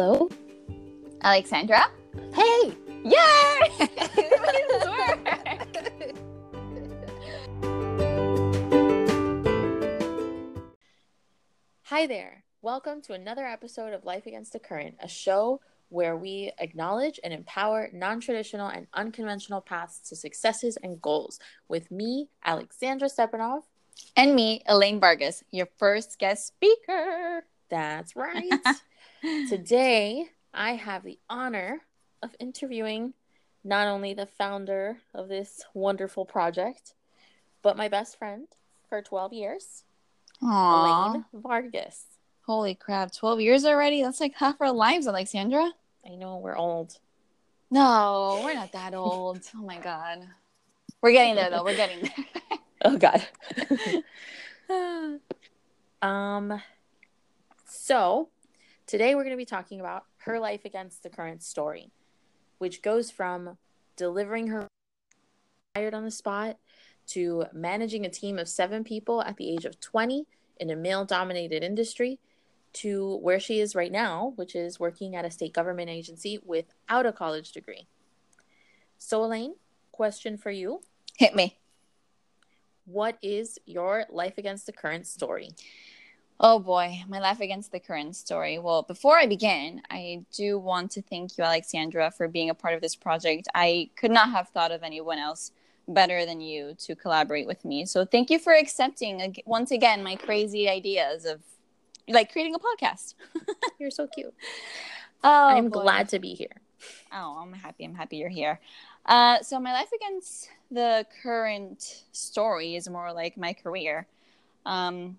Hello? Alexandra? Hey! Yay! Hi there. Welcome to another episode of Life Against the Current, a show where we acknowledge and empower non traditional and unconventional paths to successes and goals with me, Alexandra Stepanov. and me, Elaine Vargas, your first guest speaker. That's right. Today, I have the honor of interviewing not only the founder of this wonderful project, but my best friend for 12 years, Aww. Elaine Vargas. Holy crap, 12 years already? That's like half our lives, Alexandra. I know we're old. No, we're not that old. Oh my god. We're getting there though. We're getting there. Oh god. um so today we're going to be talking about her life against the current story, which goes from delivering her hired on the spot to managing a team of 7 people at the age of 20 in a male dominated industry to where she is right now, which is working at a state government agency without a college degree. So Elaine, question for you. Hit me. What is your life against the current story? Oh boy, my life against the current story. Well, before I begin, I do want to thank you, Alexandra, for being a part of this project. I could not have thought of anyone else better than you to collaborate with me. So thank you for accepting once again my crazy ideas of like creating a podcast. You're so cute. Oh, I'm boy. glad to be here. Oh, I'm happy. I'm happy you're here. Uh, so my life against the current story is more like my career. Um,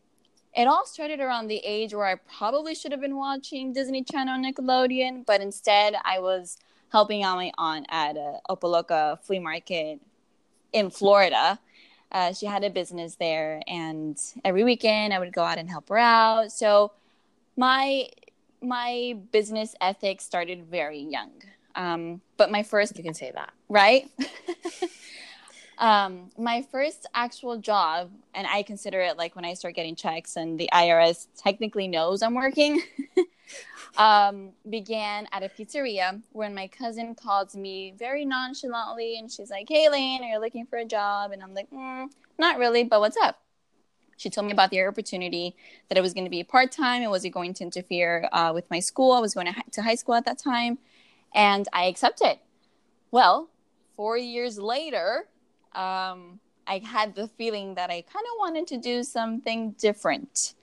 it all started around the age where I probably should have been watching Disney Channel Nickelodeon, but instead I was helping out my aunt at a Opa-locka flea market in Florida. Uh, she had a business there, and every weekend I would go out and help her out. So my my business ethics started very young. Um, but my first You can say that. right? um, my first actual job, and I consider it like when I start getting checks and the IRS technically knows I'm working, um, began at a pizzeria when my cousin calls me very nonchalantly and she's like, Hey, Lane, are you looking for a job? And I'm like, mm, Not really, but what's up? She told me about the opportunity that it was going to be part time. It wasn't going to interfere uh, with my school. I was going to, hi- to high school at that time, and I accepted. Well, four years later, um, I had the feeling that I kind of wanted to do something different.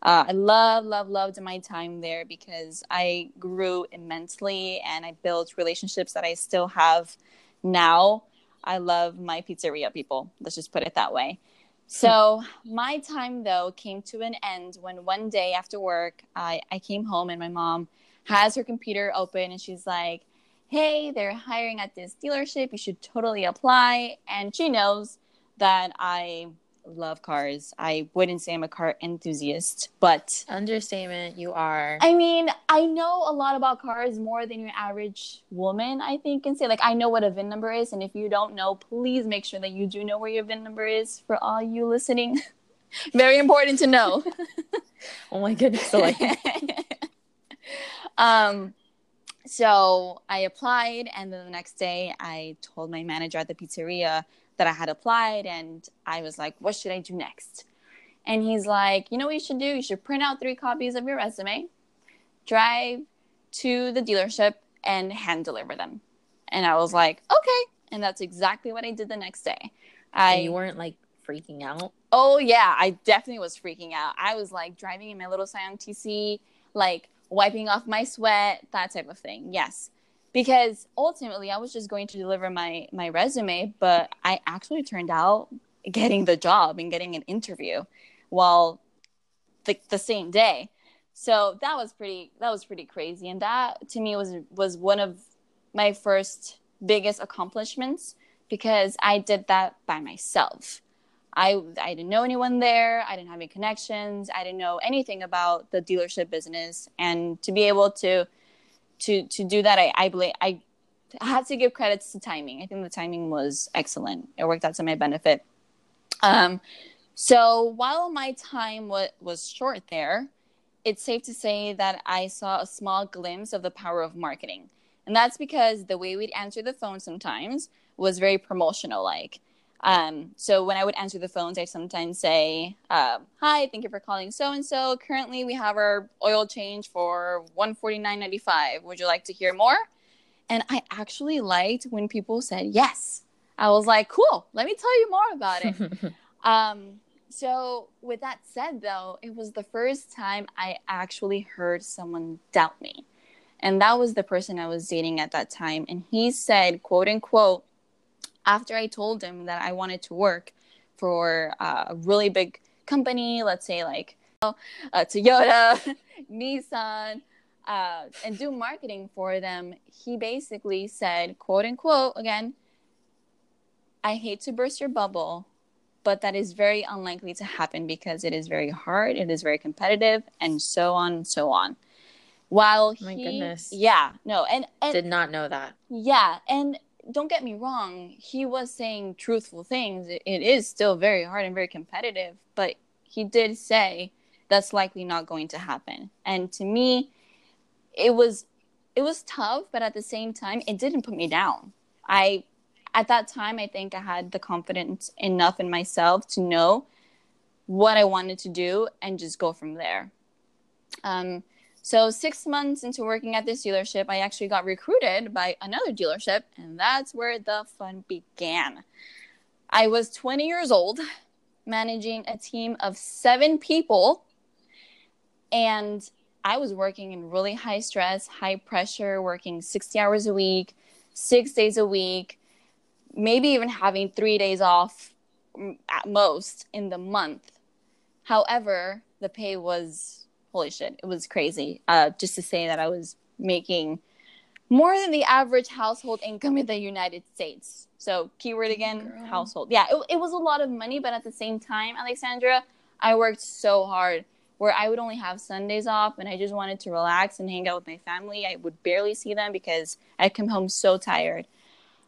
Uh, I love, love, loved my time there because I grew immensely and I built relationships that I still have now. I love my pizzeria people. Let's just put it that way. So my time though came to an end when one day after work, I, I came home and my mom has her computer open and she's like, Hey, they're hiring at this dealership. You should totally apply. And she knows that I love cars. I wouldn't say I'm a car enthusiast, but Understatement, you are. I mean, I know a lot about cars more than your average woman, I think, can say. Like, I know what a VIN number is. And if you don't know, please make sure that you do know where your VIN number is for all you listening. Very important to know. oh my goodness, Elaine. um, so I applied, and then the next day I told my manager at the pizzeria that I had applied, and I was like, "What should I do next?" And he's like, "You know what you should do? You should print out three copies of your resume, drive to the dealership, and hand deliver them." And I was like, "Okay," and that's exactly what I did the next day. I and you weren't like freaking out. Oh yeah, I definitely was freaking out. I was like driving in my little Scion TC, like wiping off my sweat, that type of thing. Yes. Because ultimately I was just going to deliver my my resume, but I actually turned out getting the job and getting an interview while the, the same day. So that was pretty that was pretty crazy and that to me was was one of my first biggest accomplishments because I did that by myself. I I didn't know anyone there. I didn't have any connections. I didn't know anything about the dealership business, and to be able to to to do that, I I believe I had to give credits to timing. I think the timing was excellent. It worked out to my benefit. Um, so while my time was was short there, it's safe to say that I saw a small glimpse of the power of marketing. And that's because the way we'd answer the phone sometimes was very promotional like. Um, so when I would answer the phones, I sometimes say, uh, "Hi, thank you for calling so and so. Currently, we have our oil change for one forty nine ninety five. Would you like to hear more?" And I actually liked when people said yes. I was like, "Cool, let me tell you more about it." um, so with that said, though, it was the first time I actually heard someone doubt me, and that was the person I was dating at that time. And he said, "quote unquote." After I told him that I wanted to work for uh, a really big company, let's say like uh, Toyota, Nissan, uh, and do marketing for them, he basically said, quote unquote, again, I hate to burst your bubble, but that is very unlikely to happen because it is very hard, it is very competitive, and so on and so on. While My he, goodness. yeah, no, and, and Did not know that. yeah, and don't get me wrong, he was saying truthful things. It, it is still very hard and very competitive, but he did say that's likely not going to happen. And to me, it was it was tough, but at the same time, it didn't put me down. I at that time, I think I had the confidence enough in myself to know what I wanted to do and just go from there. Um, so six months into working at this dealership, I actually got recruited by another dealership, and that's where the fun began. I was 20 years old, managing a team of seven people, and I was working in really high stress, high pressure, working 60 hours a week, six days a week, maybe even having three days off mm, at most in the month. However, the pay was holy shit, it was crazy. Uh, just to say that I was making more than the average household income in the United States. So, keyword again, Girl. household. Yeah, it, it was a lot of money, but at the same time, Alexandra, I worked so hard where I would only have Sundays off and I just wanted to relax and hang out with my family. I would barely see them because I'd come home so tired.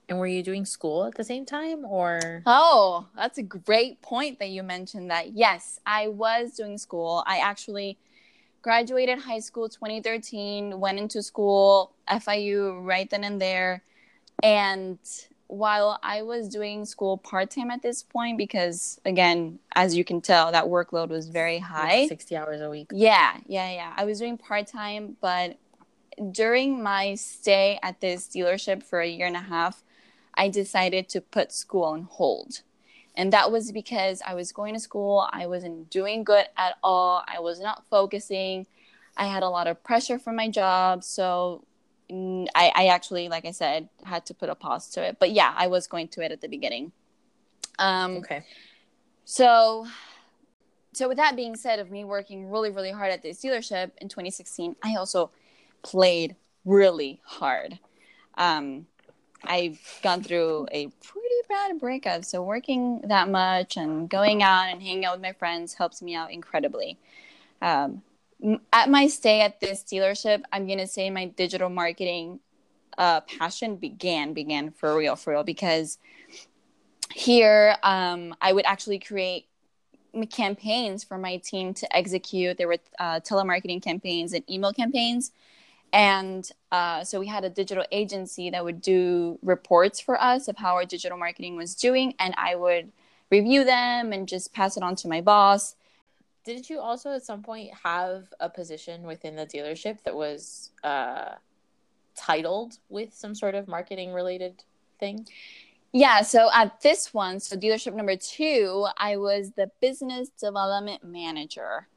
And were you doing school at the same time or Oh, that's a great point that you mentioned that. Yes, I was doing school. I actually graduated high school 2013, went into school, FIU right then and there. And while I was doing school part time at this point, because again, as you can tell, that workload was very high. 60 hours a week? Yeah, yeah, yeah. I was doing part time, but during my stay at this dealership for a year and a half, I decided to put school on hold. And that was because I was going to school, I wasn't doing good at all, I was not focusing, I had a lot of pressure from my job. So I, I actually, like I said, had to put a pause to it. But yeah, I was going to it at the beginning. Um, Okay. so, so with that being said, of me working really, really hard at this dealership in 2016, I also played really hard. Um, I've gone through a pretty bad breakup, so working that much and going out and hanging out with my friends helps me out incredibly. Um, at my stay at this dealership, I'm gonna say my digital marketing uh, passion began began for real, for real, because here um, I would actually create campaigns for my team to execute. There were uh, telemarketing campaigns and email campaigns. And uh, so we had a digital agency that would do reports for us of how our digital marketing was doing. And I would review them and just pass it on to my boss. Didn't you also at some point have a position within the dealership that was uh, titled with some sort of marketing related thing? Yeah, so at this one, so dealership number two, I was the business development manager.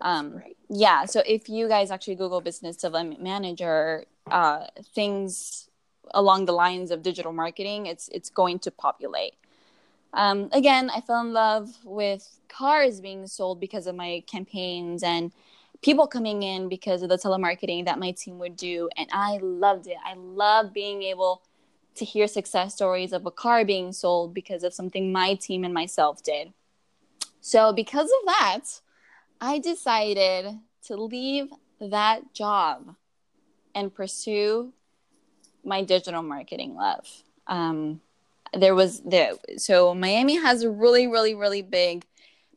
Um, Right. yeah, so if you guys actually Google business development manager, uh, things along the lines of digital marketing, it's it's going to populate. Um, again, I fell in love with cars being sold because of my campaigns and people coming in because of the telemarketing that my team would do, and I loved it. I loved being able to hear success stories of a car being sold because of something my team and myself did. So, because of that, I decided to leave that job and pursue my digital marketing love. Um, there was there, so Miami has a really, really, really big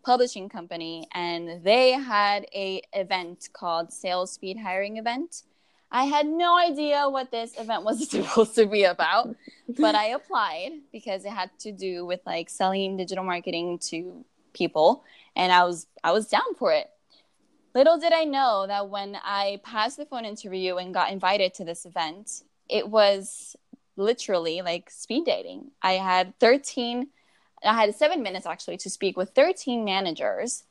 publishing company and they had a event called Sales Speed Hiring Event. I had no idea what this event was supposed to be about, but I applied because it had to do with like selling digital marketing to people and I was I was down for it. Little did I know that when I passed the phone interview and got invited to this event, it was literally like speed dating. I had 13 I had 7 minutes actually to speak with 13 managers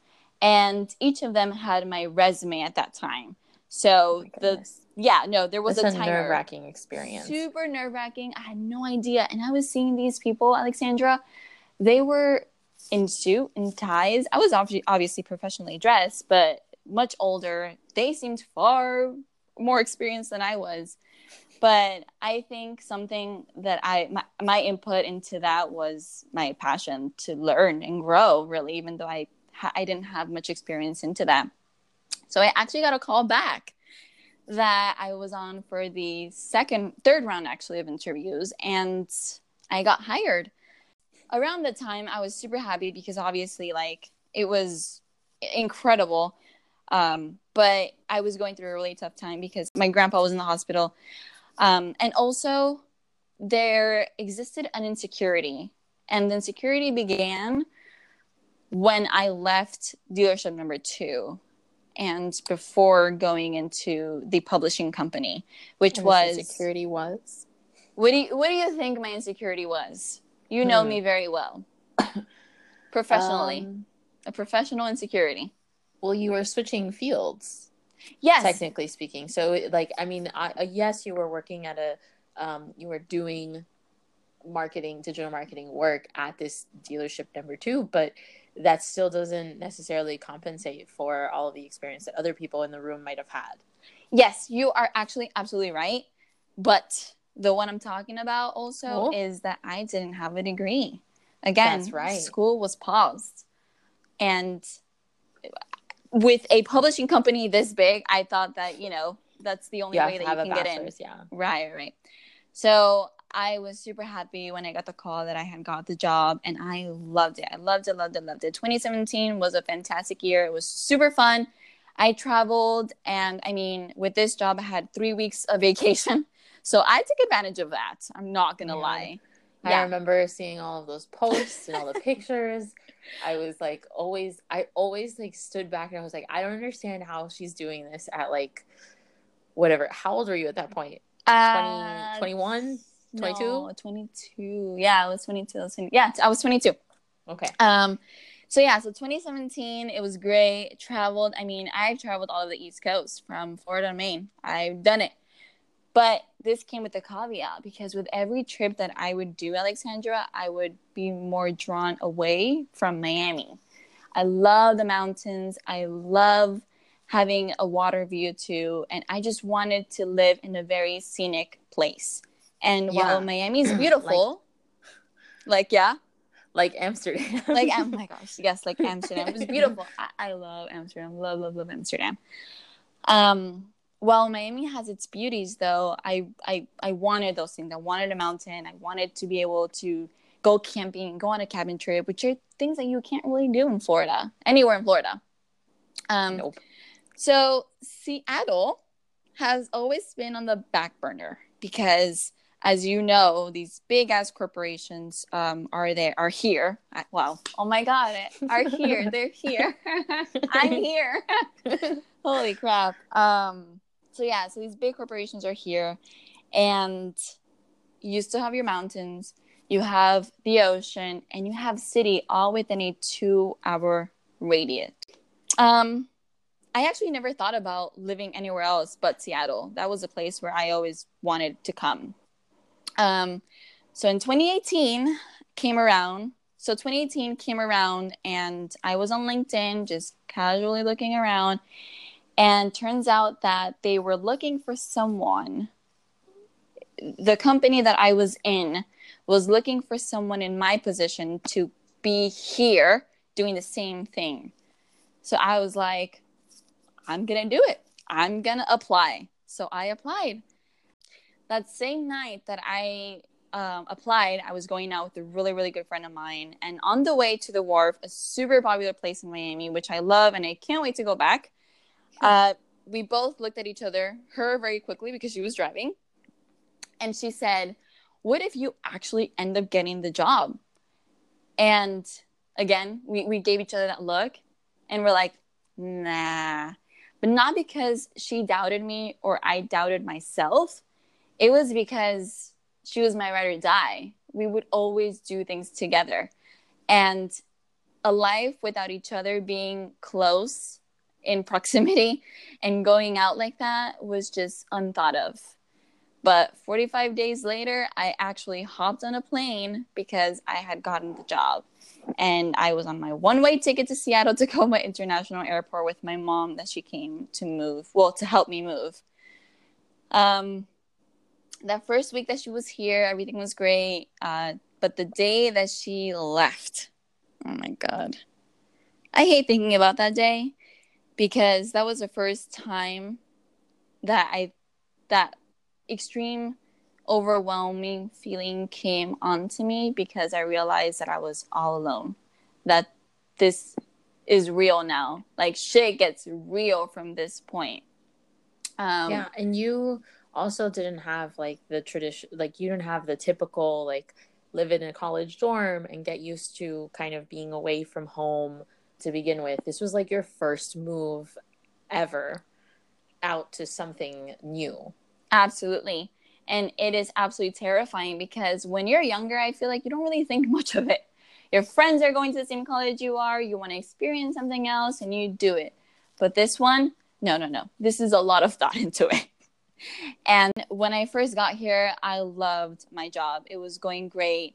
and each of them had my resume at that time. So oh the yeah, no, there was That's a, a nerve wracking experience. Super nerve wracking. I had no idea. And I was seeing these people, Alexandra, they were in suit and ties. I was obviously professionally dressed, but much older. They seemed far more experienced than I was. But I think something that I my, my input into that was my passion to learn and grow. Really, even though I I didn't have much experience into that. So I actually got a call back that I was on for the second, third round actually of interviews, and I got hired. Around the time, I was super happy because obviously, like, it was incredible. Um, but I was going through a really tough time because my grandpa was in the hospital. Um, and also, there existed an insecurity, and the insecurity began when I left dealership number two and before going into the publishing company, which and was insecurity was. What do you, what do you think my insecurity was? You know hmm. me very well. Professionally, um, a professional insecurity. Well, you were switching fields. Yes, technically speaking. So, like, I mean, I, uh, yes, you were working at a, um, you were doing marketing, digital marketing work at this dealership number two, but that still doesn't necessarily compensate for all of the experience that other people in the room might have had. Yes, you are actually absolutely right. But the one I'm talking about also oh. is that I didn't have a degree. Again, That's right. school was paused. And with a publishing company this big, I thought that, you know, that's the only way that you can get in. Yeah. Right, right. So I was super happy when I got the call that I had got the job and I loved it. I loved it, loved it, loved it. 2017 was a fantastic year. It was super fun. I traveled and I mean, with this job, I had three weeks of vacation. So I took advantage of that. I'm not going to yeah. lie. I remember seeing all of those posts and all the pictures. I was like, always, I always like stood back and I was like, I don't understand how she's doing this at like, whatever. How old were you at that point? Uh, 20, 21? 22? No, 22. Yeah, I was 22. I was 20, yeah, I was 22. Okay. Um, so yeah, so 2017, it was great. Traveled. I mean, I've traveled all of the East Coast from Florida to Maine. I've done it. But this came with a caveat because with every trip that I would do, Alexandra, I would be more drawn away from Miami. I love the mountains. I love having a water view too. And I just wanted to live in a very scenic place. And yeah. while Miami is beautiful, like, like, yeah, like Amsterdam, like oh my gosh, yes, like Amsterdam, it was beautiful. I, I love Amsterdam, love, love, love Amsterdam. Um, while Miami has its beauties, though, I, I, I wanted those things. I wanted a mountain. I wanted to be able to go camping, go on a cabin trip, which are things that you can't really do in Florida, anywhere in Florida. Um, nope. So Seattle has always been on the back burner because as you know, these big ass corporations um, are there are here. I, wow! Oh my god, are here. They're here. I'm here. Holy crap! Um, so yeah, so these big corporations are here, and you still have your mountains, you have the ocean, and you have city all within a two-hour radius. Um, I actually never thought about living anywhere else but Seattle. That was a place where I always wanted to come. Um, so in 2018 came around. So 2018 came around and I was on LinkedIn just casually looking around and turns out that they were looking for someone the company that I was in was looking for someone in my position to be here doing the same thing. So I was like, I'm going to do it. I'm going to apply. So I applied that same night that I um, applied, I was going out with a really, really good friend of mine. And on the way to the wharf, a super popular place in Miami, which I love and I can't wait to go back, uh, we both looked at each other, her very quickly because she was driving. And she said, What if you actually end up getting the job? And again, we, we gave each other that look and we're like, Nah. But not because she doubted me or I doubted myself. It was because she was my ride or die. We would always do things together. And a life without each other being close in proximity and going out like that was just unthought of. But 45 days later, I actually hopped on a plane because I had gotten the job. And I was on my one way ticket to Seattle Tacoma International Airport with my mom that she came to move, well, to help me move. Um, that first week that she was here, everything was great. Uh, but the day that she left, oh my God. I hate thinking about that day because that was the first time that I, that extreme overwhelming feeling came onto me because I realized that I was all alone. That this is real now. Like shit gets real from this point. Um, yeah, and you also didn't have like the tradition like you didn't have the typical like live in a college dorm and get used to kind of being away from home to begin with this was like your first move ever out to something new. Absolutely. And it is absolutely terrifying because when you're younger i feel like you don't really think much of it. Your friends are going to the same college you are you want to experience something else and you do it. But this one no no no. This is a lot of thought into it. And when I first got here, I loved my job. It was going great.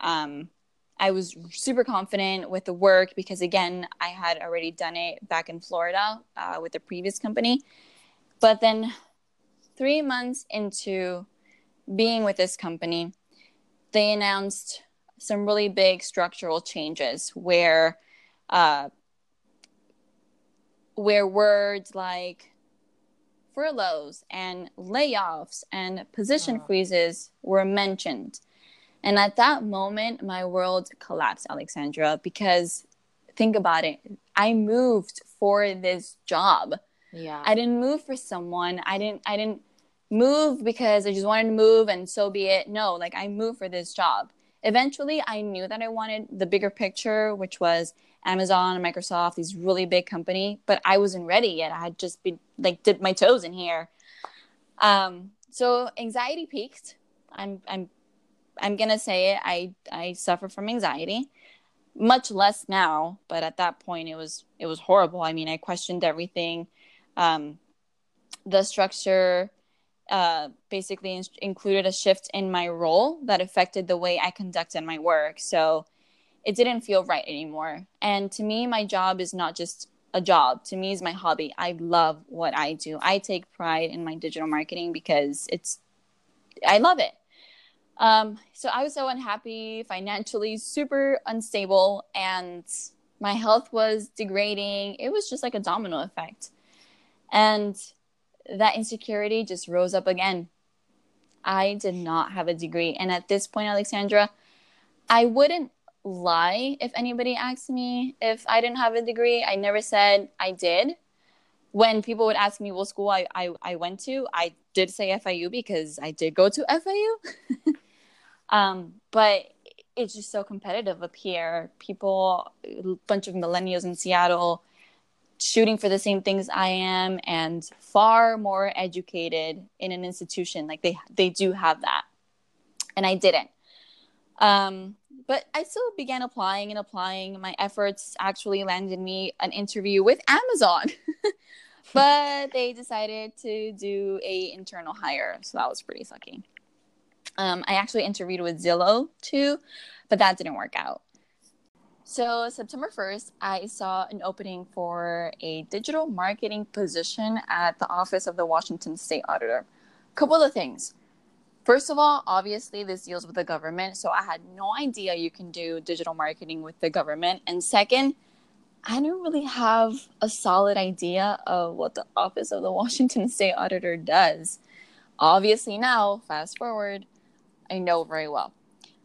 Um, I was super confident with the work because, again, I had already done it back in Florida uh, with the previous company. But then, three months into being with this company, they announced some really big structural changes where uh, where words like furloughs and layoffs and position oh. freezes were mentioned. And at that moment, my world collapsed, Alexandra, because think about it. I moved for this job. Yeah. I didn't move for someone. I didn't I didn't move because I just wanted to move and so be it. No, like I moved for this job. Eventually, I knew that I wanted the bigger picture, which was Amazon, and Microsoft, these really big company, but I wasn't ready yet. I had just been like dipped my toes in here. Um, so anxiety peaked. I'm I'm I'm gonna say it. I I suffer from anxiety, much less now, but at that point it was it was horrible. I mean, I questioned everything. Um, the structure uh, basically in- included a shift in my role that affected the way I conducted my work. So it didn't feel right anymore. And to me, my job is not just a job. To me, is my hobby. I love what I do. I take pride in my digital marketing because it's, I love it. Um, so I was so unhappy, financially super unstable, and my health was degrading. It was just like a domino effect. And that insecurity just rose up again. I did not have a degree. And at this point, Alexandra, I wouldn't lie if anybody asked me if I didn't have a degree. I never said I did. When people would ask me what school I, I, I went to, I did say FIU because I did go to FIU. um, but it's just so competitive up here. People, a bunch of millennials in Seattle, shooting for the same things I am, and far more educated in an institution. Like they they do have that, and I didn't. Um, but I still began applying and applying. My efforts actually landed me an interview with Amazon. but they decided to do a internal hire, so that was pretty sucky. Um, I actually interviewed with Zillow too, but that didn't work out. So September 1st, I saw an opening for a digital marketing position at the office of the Washington State Auditor. Couple of things. First of all, obviously, this deals with the government. So I had no idea you can do digital marketing with the government. And second, I didn't really have a solid idea of what the Office of the Washington State Auditor does. Obviously, now, fast forward, I know very well.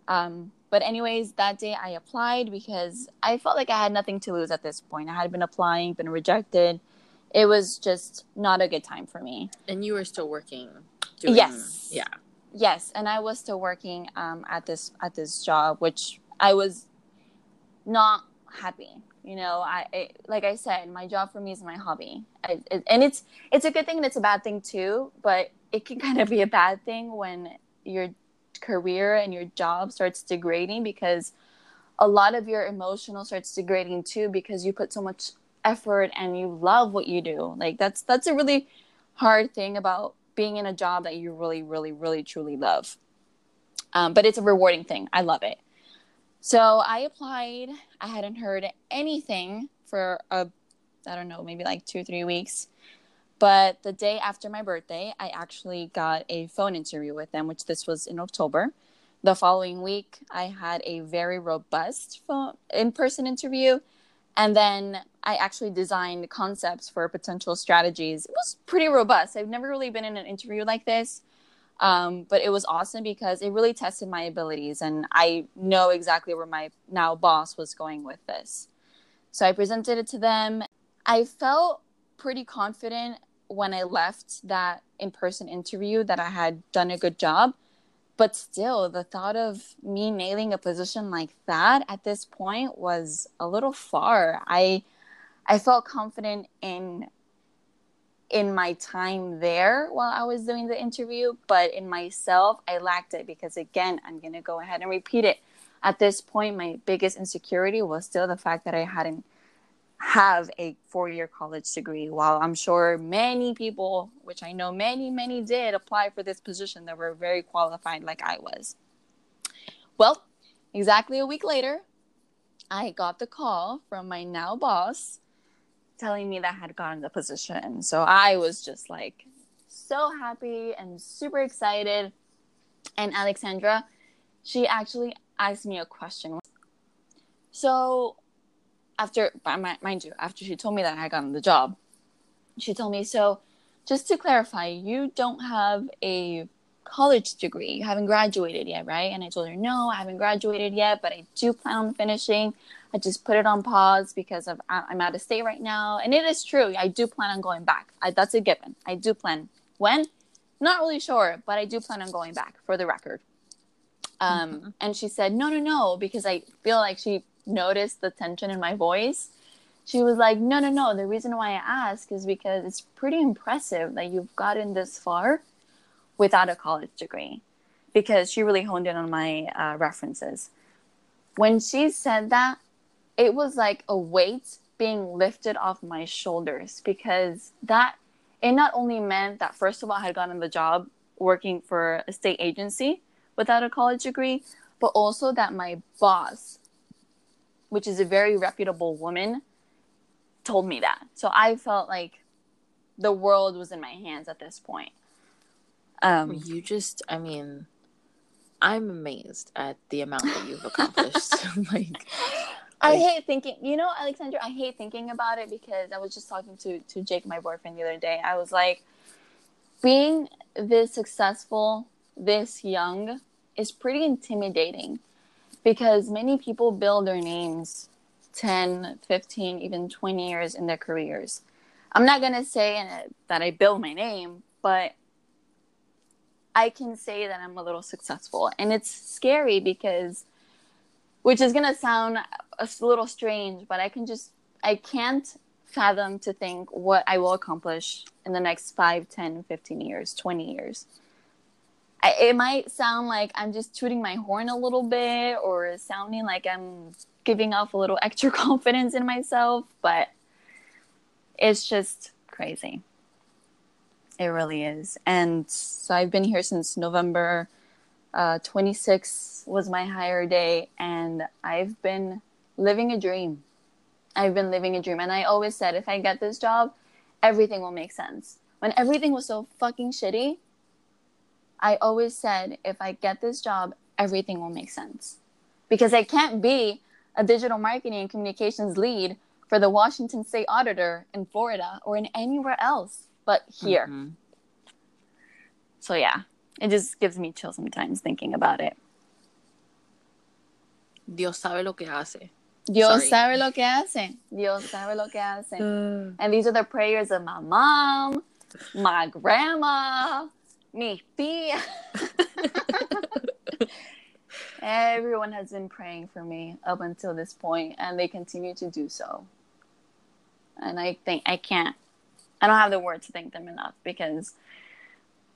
Um, but anyways, that day I applied because I felt like I had nothing to lose at this point. I had been applying, been rejected. It was just not a good time for me. And you were still working. Doing, yes. Yeah. Yes, and I was still working um, at this at this job, which I was not happy. You know, I it, like I said, my job for me is my hobby, I, it, and it's it's a good thing and it's a bad thing too. But it can kind of be a bad thing when your career and your job starts degrading because a lot of your emotional starts degrading too because you put so much effort and you love what you do. Like that's that's a really hard thing about being in a job that you really, really, really, truly love. Um, but it's a rewarding thing. I love it. So I applied. I hadn't heard anything for a, I don't know, maybe like two, or three weeks. But the day after my birthday, I actually got a phone interview with them, which this was in October. The following week, I had a very robust phone in-person interview, and then I actually designed concepts for potential strategies. It was pretty robust. I've never really been in an interview like this. Um, but it was awesome because it really tested my abilities and I know exactly where my now boss was going with this. So I presented it to them. I felt pretty confident when I left that in person interview that I had done a good job. But still, the thought of me nailing a position like that at this point was a little far. I I felt confident in in my time there while I was doing the interview, but in myself, I lacked it because, again, I'm going to go ahead and repeat it. At this point, my biggest insecurity was still the fact that I hadn't have a four-year college degree while i'm sure many people which i know many many did apply for this position that were very qualified like i was well exactly a week later i got the call from my now boss telling me that I had gotten the position. So I was just like so happy and super excited. And Alexandra, she actually asked me a question. So after, mind you, after she told me that I had gotten the job, she told me, so just to clarify, you don't have a college degree. You haven't graduated yet, right? And I told her, no, I haven't graduated yet, but I do plan on finishing. I just put it on pause because of I'm out of state right now, and it is true. I do plan on going back. I, that's a given. I do plan. When? Not really sure, but I do plan on going back. For the record. Um, mm-hmm. And she said, no, no, no, because I feel like she noticed the tension in my voice. She was like, no, no, no. The reason why I ask is because it's pretty impressive that you've gotten this far without a college degree. Because she really honed in on my uh, references. When she said that, it was like a weight being lifted off my shoulders because that it not only meant that first of all I had gotten the job working for a state agency without a college degree, but also that my boss, which is a very reputable woman, told me that. So I felt like the world was in my hands at this point. Um, you just, I mean, I'm amazed at the amount that you've accomplished. like, I hate thinking, you know, Alexandra, I hate thinking about it because I was just talking to, to Jake, my boyfriend, the other day. I was like, being this successful, this young, is pretty intimidating because many people build their names 10, 15, even 20 years in their careers. I'm not going to say that I build my name, but I can say that I'm a little successful. And it's scary because which is going to sound a little strange, but I can just, I can't fathom to think what I will accomplish in the next 5, 10, 15 years, 20 years. I, it might sound like I'm just tooting my horn a little bit or sounding like I'm giving off a little extra confidence in myself, but it's just crazy. It really is. And so I've been here since November uh, 26 was my hire day, and I've been living a dream. I've been living a dream. And I always said, if I get this job, everything will make sense. When everything was so fucking shitty, I always said, if I get this job, everything will make sense. Because I can't be a digital marketing and communications lead for the Washington State Auditor in Florida or in anywhere else but here. Mm-hmm. So, yeah, it just gives me chills sometimes thinking about it. Dios sabe lo que hace. Dios Sorry. sabe lo que hace. Dios sabe lo que hace. And these are the prayers of my mom, my grandma, mi tía. Everyone has been praying for me up until this point, and they continue to do so. And I think I can't, I don't have the words to thank them enough because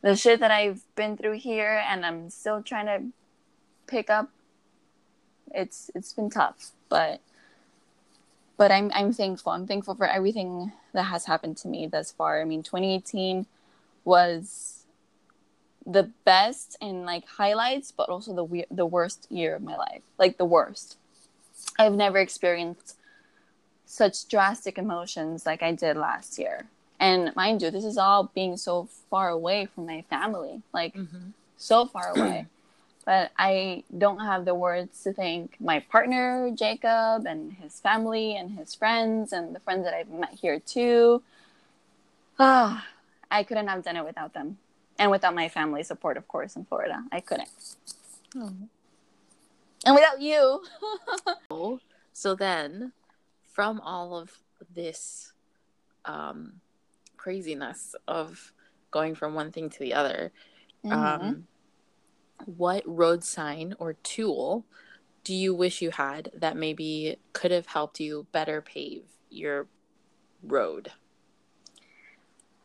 the shit that I've been through here and I'm still trying to pick up, it's it's been tough, but but I'm I'm thankful. I'm thankful for everything that has happened to me thus far. I mean, 2018 was the best and like highlights, but also the we- the worst year of my life. Like the worst. I've never experienced such drastic emotions like I did last year. And mind you, this is all being so far away from my family, like mhm. so far away. but I don't have the words to thank my partner, Jacob, and his family and his friends and the friends that I've met here too. Ah, I couldn't have done it without them. And without my family support, of course, in Florida. I couldn't. And without you. Oh, So then, from all of this um, craziness of going from one thing to the other, Mhm. um, what road sign or tool do you wish you had that maybe could have helped you better pave your road?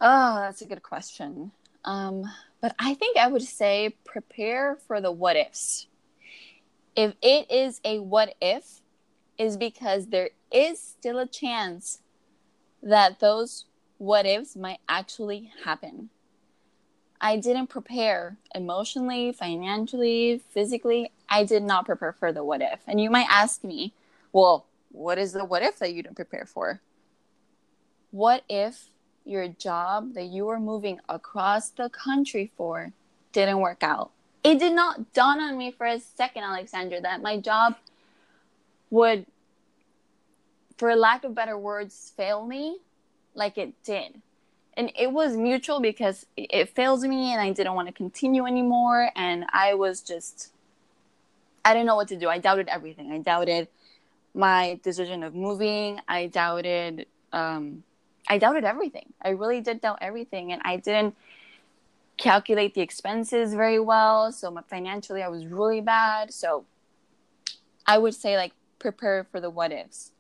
Oh, that's a good question. Um, but I think I would say prepare for the what ifs. If it is a what if, is because there is still a chance that those what ifs might actually happen. I didn't prepare emotionally, financially, physically. I did not prepare for the what if. And you might ask me, well, what is the what if that you didn't prepare for? What if your job that you were moving across the country for didn't work out? It did not dawn on me for a second, Alexandra, that my job would, for lack of better words, fail me like it did. And it was mutual because it failed me and I didn't want to continue anymore. And I was just, I didn't know what to do. I doubted everything. I doubted my decision of moving. I doubted, um, I doubted everything. I really did doubt everything. And I didn't calculate the expenses very well. So financially, I was really bad. So I would say, like, prepare for the what ifs.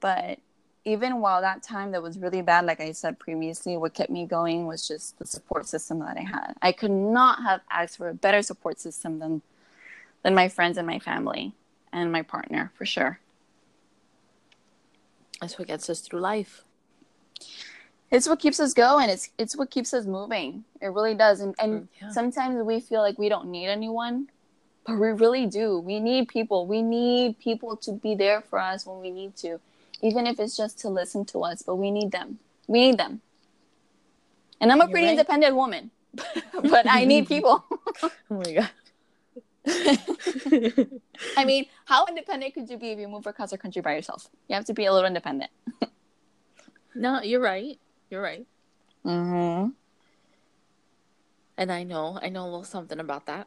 But even while that time that was really bad, like I said previously, what kept me going was just the support system that I had. I could not have asked for a better support system than than my friends and my family and my partner for sure. That's what gets us through life. It's what keeps us going. It's it's what keeps us moving. It really does. And and Yeah. sometimes we feel like we don't need anyone, but we really do. We need people. We need people to be there for us when we need to, even if it's just to listen to us. But we need them. We need them. And I'm a You're pretty right. independent woman, but I need people. Oh my god. I mean, how independent could you be if you move across the country by yourself? You have to be a little independent. No, you're right. You're right. Mm-hmm. And I know, I know a little something about that.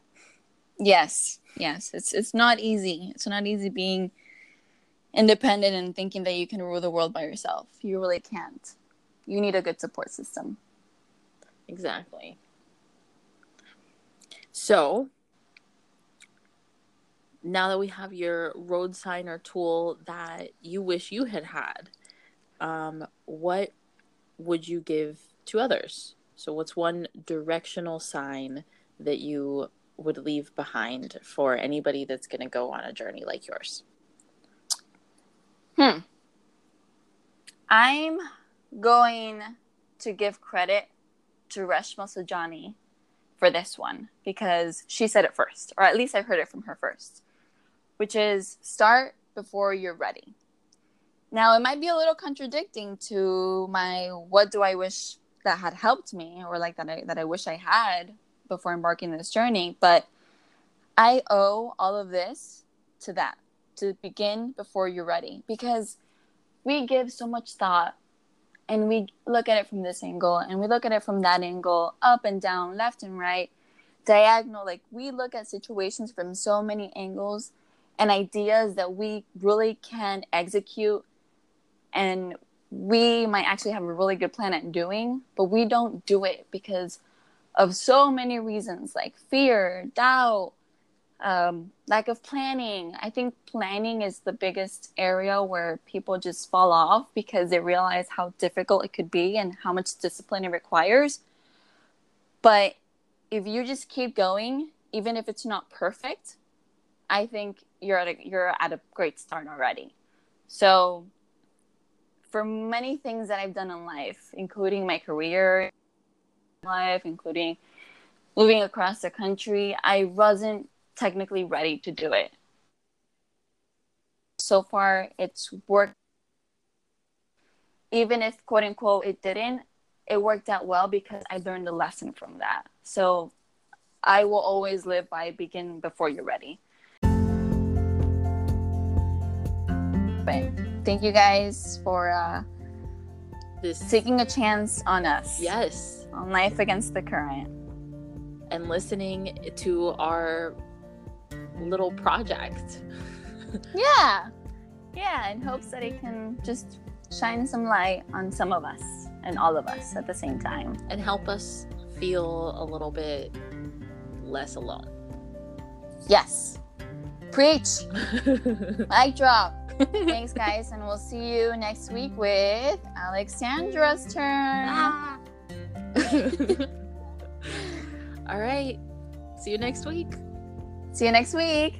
Yes, yes. It's it's not easy. It's not easy being independent and thinking that you can rule the world by yourself. You really can't. You need a good support system. Exactly. So, now that we have your road sign or tool that you wish you had had, um, what would you give to others? So, what's one directional sign that you would leave behind for anybody that's going to go on a journey like yours? Hmm. I'm going to give credit to Reshma Saujani for this one because she said it first, or at least I heard it from her first, which is start before you're ready. Now, it might be a little contradicting to my what do I wish that had helped me or like that I, that I wish I had before embarking this journey, but I owe all of this to that, to begin before you're ready because we give so much thought and we look at it from this angle and we look at it from that angle, up and down, left and right, diagonal like we look at situations from so many angles and ideas that we really can execute and we might actually have a really good plan at doing but we don't do it because of so many reasons like fear doubt um, lack of planning i think planning is the biggest area where people just fall off because they realize how difficult it could be and how much discipline it requires but if you just keep going, even if it's not perfect, I think you're at a, you're at a great start already. So, for many things that I've done in life, including my career, life, including moving across the country, I wasn't technically ready to do it. So far, it's worked. Even if quote unquote it didn't, it worked out well because I learned a lesson from that. So I will always live by begin before you're ready. But thank you guys for uh, this taking a chance on us. Yes. On life against the current. And listening to our little project. yeah. Yeah, in hopes that it can just shine some light on some of us and all of us at the same time. And help us feel a little bit less alone. Yes. Preach. Mic drop. Thanks, guys, and we'll see you next week with Alexandra's turn. Ah. All right. See you next week. See you next week.